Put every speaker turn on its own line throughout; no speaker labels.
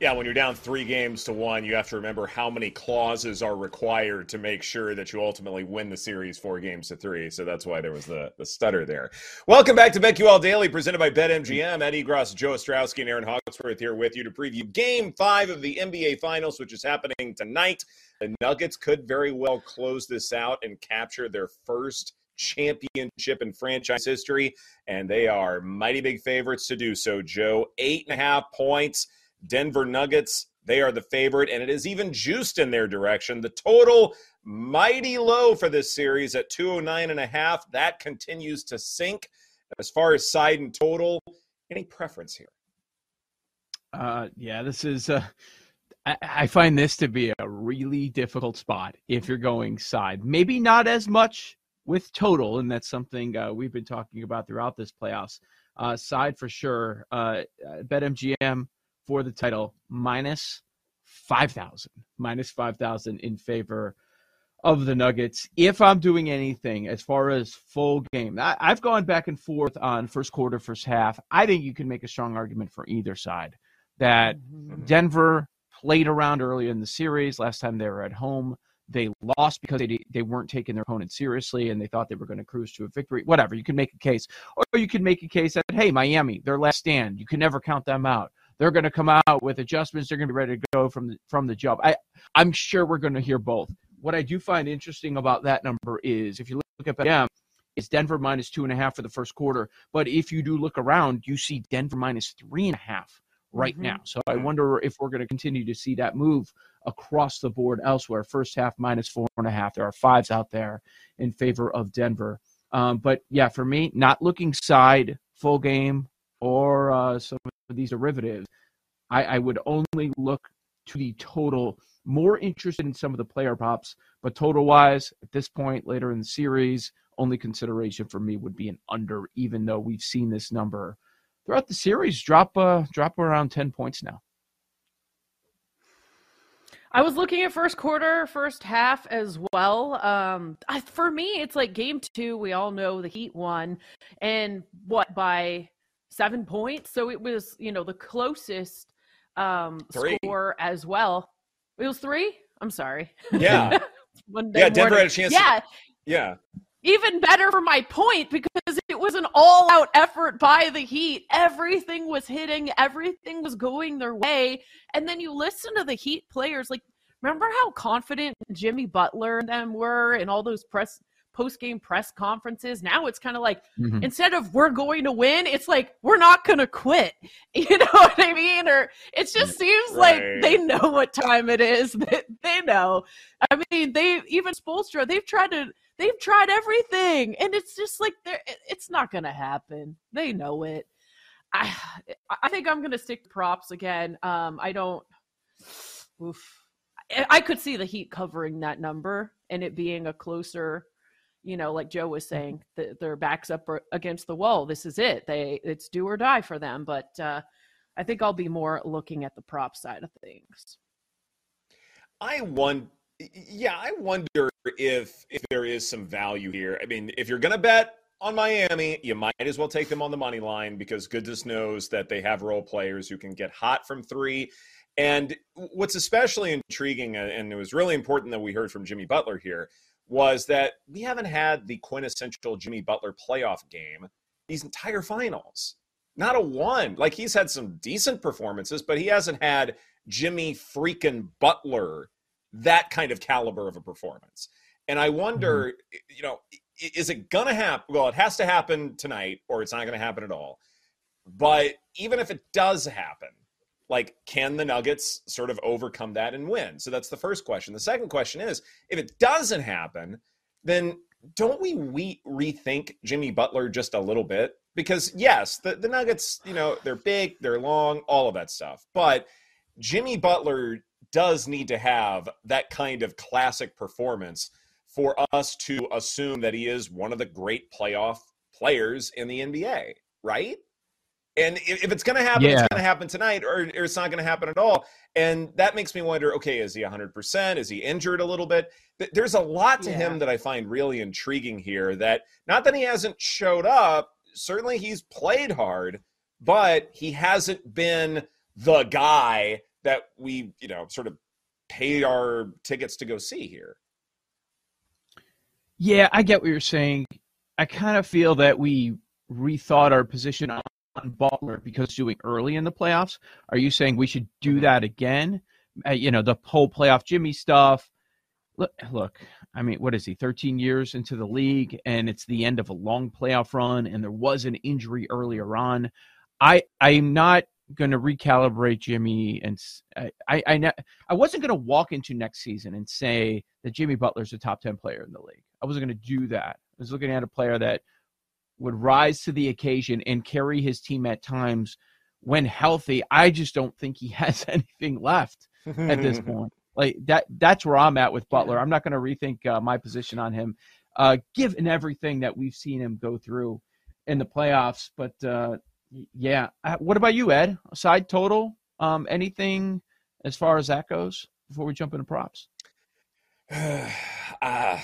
Yeah, when you're down three games to one, you have to remember how many clauses are required to make sure that you ultimately win the series four games to three. So that's why there was the, the stutter there. Welcome back to BetQL Daily, presented by BetMGM. Ed Egros, Joe Ostrowski, and Erin Hawksworth here with you to preview game five of the NBA Finals, which is happening tonight. The Nuggets could very well close this out and capture their first championship in franchise history, and they are mighty big favorites to do so, Joe. Eight and a half points. Denver Nuggets, they are the favorite, and it is even juiced in their direction. The total mighty low for this series at 209 and a half. That continues to sink. As far as side and total, any preference here?
Uh, yeah, this is. Uh, I, find this to be a really difficult spot if you're going side. Maybe not as much with total, and that's something uh, we've been talking about throughout this playoffs. Uh, side for sure. Uh, BetMGM for the title minus 5,000, minus 5,000 in favor of the Nuggets. If I'm doing anything as far as full game, I, have gone back and forth on first quarter, first half. I think you can make a strong argument for either side that mm-hmm. Denver played around earlier in the series. Last time they were at home, they lost because they they weren't taking their opponent seriously and they thought they were going to cruise to a victory. Whatever, you can make a case, or you can make a case that hey, Miami, their last stand, you can never count them out they're going to come out with adjustments. They're going to be ready to go from the, from the jump. I I'm sure we're going to hear both. What I do find interesting about that number is if you look at BM, it's Denver minus two and a half for the first quarter. But if you do look around, you see Denver minus three and a half right mm-hmm. now. So I wonder if we're going to continue to see that move across the board elsewhere. First half minus four and a half. There are fives out there in favor of Denver. Um, but yeah, for me, not looking side full game or uh, some these derivatives, I, I would only look to the total. More interested in some of the player props, but total wise, at this point later in the series, only consideration for me would be an under, even though we've seen this number throughout the series drop uh, drop around ten points now.
I was looking at first quarter, first half as well. Um, I, for me, it's like game two. We all know the Heat won, and what by seven points. So it was, you know, the closest um, score as well. It was three. I'm sorry.
Yeah. yeah. Denver morning. had a chance.
Yeah.
To, yeah.
Even better for my point because it was an all out effort by the Heat. Everything was hitting, everything was going their way. And then you listen to the Heat players, like, remember how confident Jimmy Butler and them were and all those press post game press conferences. Now it's kind of like mm-hmm. instead of we're going to win, it's like we're not going to quit. You know what I mean? Or it just seems right. like they know what time it is. they know. I mean, they even Spoelstra, they've tried to they've tried everything and it's just like they're it's not going to happen. They know it. I I think I'm going to stick to props again. Um I don't oof. I could see the Heat covering that number and it being a closer you know, like Joe was mm-hmm. saying, the, their backs up against the wall. This is it. They it's do or die for them. But uh, I think I'll be more looking at the prop side of things.
I wonder. Yeah, I wonder if if there is some value here. I mean, if you're going to bet on Miami, you might as well take them on the money line because goodness knows that they have role players who can get hot from three. And what's especially intriguing, uh, and it was really important that we heard from Jimmy Butler here, was that we haven't had the quintessential Jimmy Butler playoff game these entire finals. Not a one. Like he's had some decent performances, but he hasn't had Jimmy freaking Butler, that kind of caliber of a performance. And I wonder, mm-hmm. you know, is it gonna happen? Well, it has to happen tonight, or it's not gonna happen at all. But even if it does happen, like, can the Nuggets sort of overcome that and win? So that's the first question. The second question is, if it doesn't happen, then don't we, we rethink Jimmy Butler just a little bit? Because yes, the, the Nuggets, you know, they're big, they're long, all of that stuff. But Jimmy Butler does need to have that kind of classic performance for us to assume that he is one of the great playoff players in the NBA, right? And if it's going to happen, yeah. it's going to happen tonight, or, or it's not going to happen at all. And that makes me wonder okay, is he 100%? Is he injured a little bit? There's a lot to yeah. him that I find really intriguing here. That not that he hasn't showed up, certainly he's played hard, but he hasn't been the guy that we, you know, sort of paid our tickets to go see here.
Yeah, I get what you're saying. I kind of feel that we rethought our position on, on Butler because doing early in the playoffs. Are you saying we should do mm-hmm. that again? Uh, you know, the whole playoff Jimmy stuff. Look, look. I mean, what is he? 13 years into the league, and it's the end of a long playoff run, and there was an injury earlier on. I I'm not going to recalibrate Jimmy, and I, I, I, I wasn't going to walk into next season and say that Jimmy Butler's a top ten player in the league. I wasn't going to do that. I was looking at a player that would rise to the occasion and carry his team at times when healthy. I just don't think he has anything left at this point. Like that, that's where I'm at with Butler. I'm not going to rethink uh, my position on him, uh, given everything that we've seen him go through in the playoffs. But uh, yeah. Uh, what about you, Ed? Side total? Um, anything as far as that goes before we jump into props?
uh,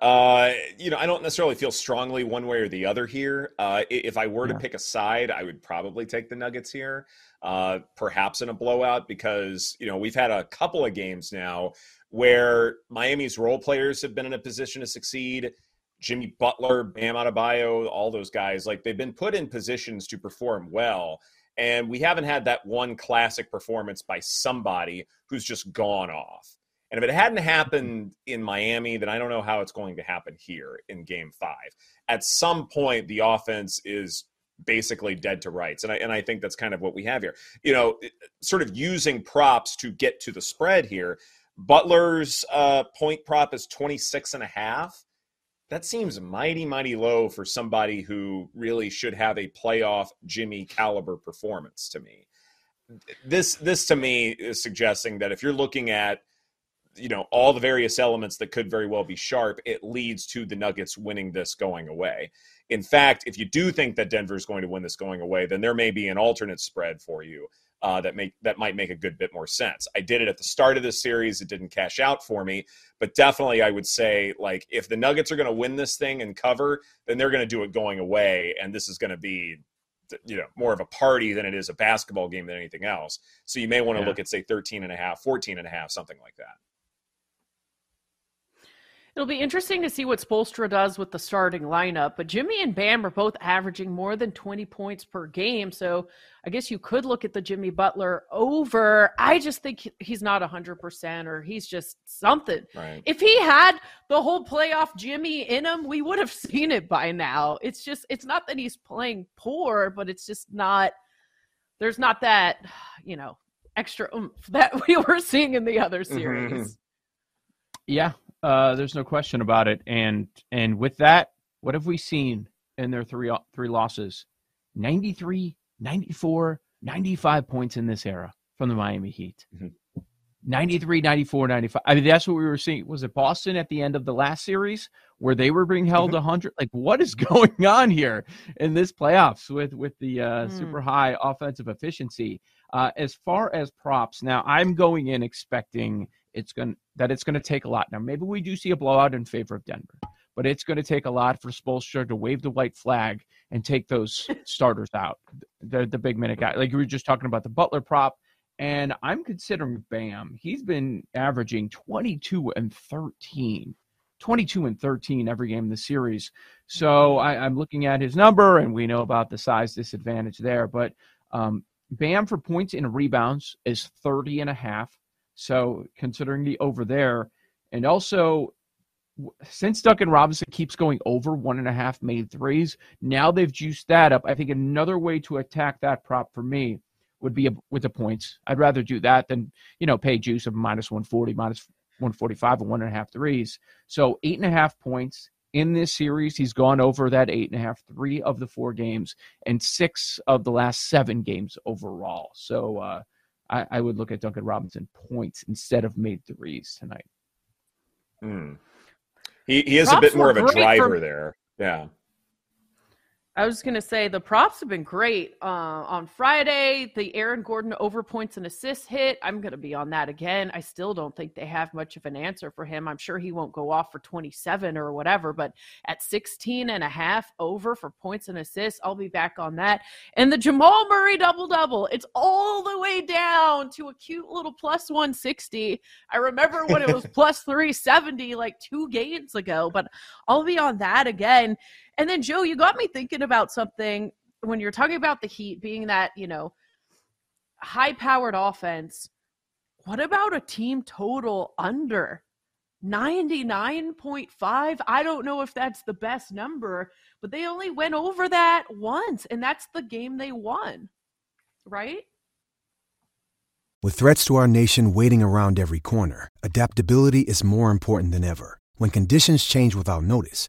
uh, you know, I don't necessarily feel strongly one way or the other here. Uh, if I were yeah. to pick a side, I would probably take the Nuggets here, uh, perhaps in a blowout, because, you know, we've had a couple of games now where Miami's role players have been in a position to succeed Jimmy Butler, Bam Adebayo, all those guys, like they've been put in positions to perform well. And we haven't had that one classic performance by somebody who's just gone off. And if it hadn't happened in Miami, then I don't know how it's going to happen here in game five. At some point, the offense is basically dead to rights. And I, and I think that's kind of what we have here. You know, sort of using props to get to the spread here. Butler's uh, point prop is 26 and a half that seems mighty, mighty low for somebody who really should have a playoff Jimmy caliber performance to me. This this to me is suggesting that if you're looking at you know all the various elements that could very well be sharp, it leads to the Nuggets winning this going away. In fact, if you do think that Denver is going to win this going away, then there may be an alternate spread for you uh, that make that might make a good bit more sense. I did it at the start of this series; it didn't cash out for me, but definitely I would say like if the Nuggets are going to win this thing and cover, then they're going to do it going away, and this is going to be you know more of a party than it is a basketball game than anything else. So you may want to yeah. look at say 13 and a half, 14 and a half, something like that.
It'll be interesting to see what Spoelstra does with the starting lineup. But Jimmy and Bam are both averaging more than 20 points per game. So I guess you could look at the Jimmy Butler over. I just think he's not 100% or he's just something. Right. If he had the whole playoff Jimmy in him, we would have seen it by now. It's just, it's not that he's playing poor, but it's just not, there's not that, you know, extra oomph that we were seeing in the other mm-hmm. series. Mm-hmm.
Yeah, uh, there's no question about it. And and with that, what have we seen in their three three losses? 93, 94, 95 points in this era from the Miami Heat. Mm-hmm. 93, 94, 95. I mean, that's what we were seeing. Was it Boston at the end of the last series where they were being held mm-hmm. 100? Like, what is going on here in this playoffs with, with the uh, mm. super high offensive efficiency? Uh, as far as props, now I'm going in expecting it's going that it's going to take a lot. Now, maybe we do see a blowout in favor of Denver, but it's going to take a lot for Spoelstra to wave the white flag and take those starters out, the the big minute guy. Like you were just talking about the Butler prop, and I'm considering Bam. He's been averaging 22 and 13. 22 and 13 every game in the series. So I, am looking at his number, and we know about the size disadvantage there. But um, Bam for points and rebounds is 30 and a half. So considering the over there, and also since Duncan Robinson keeps going over one and a half made threes, now they've juiced that up. I think another way to attack that prop for me would be with the points. I'd rather do that than you know pay juice of minus 140, minus 145, and one and a half threes. So eight and a half points in this series. He's gone over that eight and a half, three of the four games, and six of the last seven games overall. So uh, I, I, would look at Duncan Robinson points instead of made threes tonight.
Hmm. He he is Props a bit more of a driver for... there. Yeah.
I was going to say the props have been great. Uh, on Friday, the Aaron Gordon over points and assists hit. I'm going to be on that again. I still don't think they have much of an answer for him. I'm sure he won't go off for 27 or whatever, but at 16 and a half over for points and assists, I'll be back on that. And the Jamal Murray double double, it's all the way down to a cute little plus 160. I remember when it was plus 370 like two games ago, but I'll be on that again. And then, Joe, you got me thinking about something when you're talking about the Heat being that, you know, high powered offense. What about a team total under 99.5? I don't know if that's the best number, but they only went over that once, and that's the game they won, right?
With threats to our nation waiting around every corner, adaptability is more important than ever. When conditions change without notice,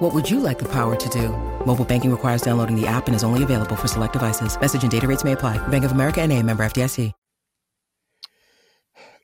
What would you like the power to do? Mobile banking requires downloading the app and is only available for select devices. Message and data rates may apply. Bank of America and a member FDIC.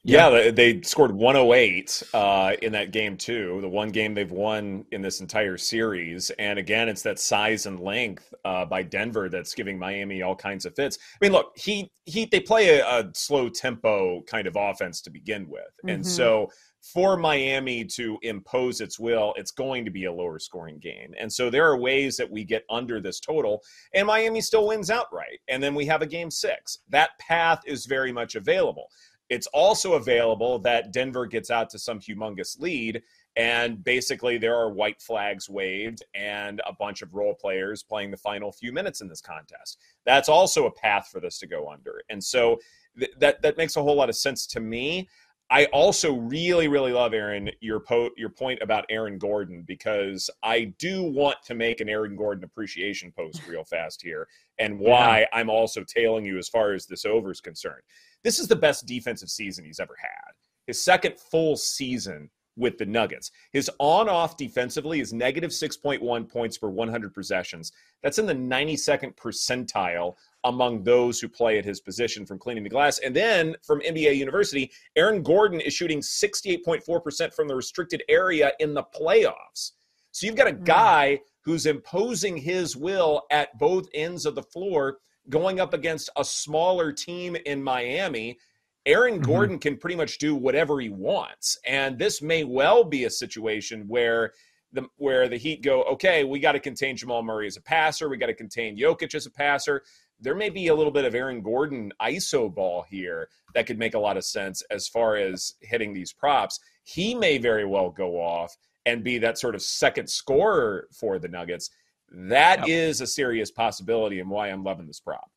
Yeah, yeah they scored 108 uh, in that game too. The one game they've won in this entire series, and again, it's that size and length uh, by Denver that's giving Miami all kinds of fits. I mean, look, he he they play a, a slow tempo kind of offense to begin with, mm-hmm. and so for Miami to impose its will, it's going to be a lower scoring game. And so there are ways that we get under this total, and Miami still wins outright. And then we have a game six. That path is very much available. It's also available that Denver gets out to some humongous lead, and basically there are white flags waved and a bunch of role players playing the final few minutes in this contest. That's also a path for this to go under. And so th- that that makes a whole lot of sense to me. I also really, really love Erin your po- your point about Aaron Gordon because I do want to make an Aaron Gordon appreciation post real fast here, and why yeah. I'm also tailing you as far as this over is concerned. This is the best defensive season he's ever had. His second full season with the Nuggets. His on off defensively is negative 6.1 points per 100 possessions. That's in the 92nd percentile among those who play at his position from cleaning the glass. And then from NBA University, Aaron Gordon is shooting 68.4% from the restricted area in the playoffs. So you've got a hmm. guy who's imposing his will at both ends of the floor going up against a smaller team in Miami Aaron mm-hmm. Gordon can pretty much do whatever he wants, and this may well be a situation where the where the Heat go, okay, we got to contain Jamal Murray as a passer, we got to contain Jokic as a passer. There may be a little bit of Aaron Gordon ISO ball here that could make a lot of sense as far as hitting these props. He may very well go off and be that sort of second scorer for the Nuggets. That is a serious possibility, and why I'm loving this prop.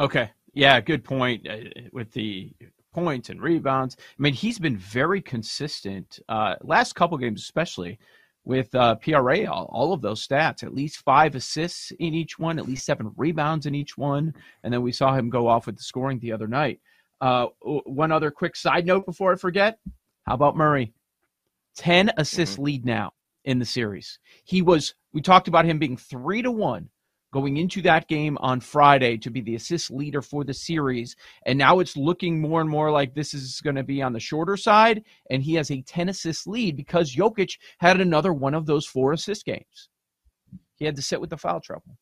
Okay, yeah, good point uh, with the points and rebounds. I mean, he's been very consistent uh, last couple games, especially with uh, PRA. All, all of those stats, at least five assists in each one, at least seven rebounds in each one, and then we saw him go off with the scoring the other night. Uh, one other quick side note before I forget: How about Murray? Ten assist mm-hmm. lead now in the series. He was. We talked about him being three to one going into that game on Friday to be the assist leader for the series. And now it's looking more and more like this is going to be on the shorter side. And he has a 10 assist lead because Jokic had another one of those four assist games. He had to sit with the foul trouble.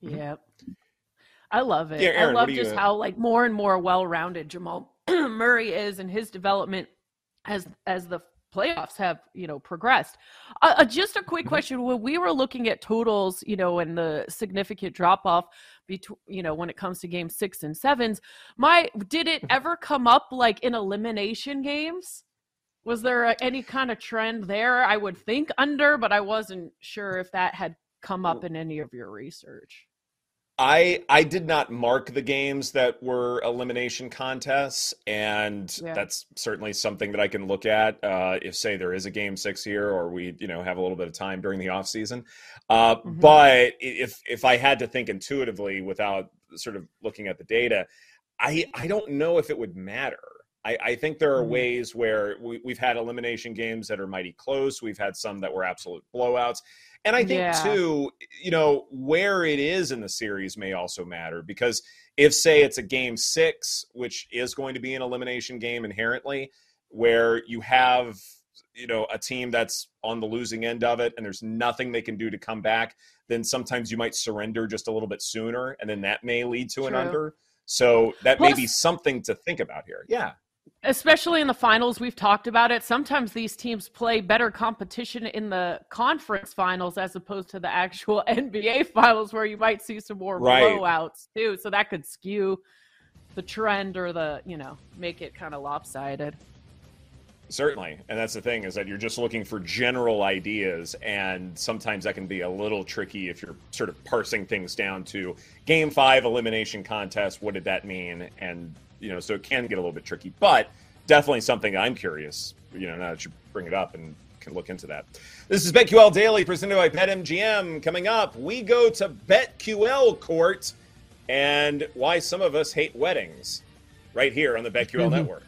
Yeah. Mm-hmm. I love it. Yeah, Aaron, I love just how like more and more well-rounded Jamal Murray is and his development as as the playoffs have you know progressed. Uh, uh, just a quick mm-hmm. question. When we were looking at totals you know and the significant drop off between you know when it comes to game six and sevens my did it ever come up like in elimination games? Was there a, any kind of trend there? I would think under but i wasn't sure if that had come up in any of your research
I I did not mark the games that were elimination contests, and yeah. that's certainly something that I can look at uh, if, say, there is a game six here, or we you know have a little bit of time during the off season. Uh, mm-hmm. But if if I had to think intuitively without sort of looking at the data, I I don't know if it would matter. I, I think there are mm-hmm. ways where we, we've had elimination games that are mighty close. We've had some that were absolute blowouts. And I think yeah. too, you know, where it is in the series may also matter because if say it's a game 6, which is going to be an elimination game inherently, where you have you know a team that's on the losing end of it and there's nothing they can do to come back then sometimes you might surrender just a little bit sooner and then that may lead to True. an under so that Plus, may be something to think about here yeah
especially in the finals we've talked about it. Sometimes these teams play better competition in the conference finals as opposed to the actual nba finals where you might see some more right. blowouts too. So that could skew the trend or the you know make it kind of lopsided.
Certainly. And that's the thing is that you're just looking for general ideas and sometimes that can be a little tricky if you're sort of parsing things down to game five elimination contest what did that mean? And you know, so it can get a little bit tricky, but definitely something I'm curious, you know, now that you bring it up and can look into that. This is BetQL Daily presented by BetMGM. Coming up, we go to BetQL court and why some of us hate weddings right here on the BetQL Network.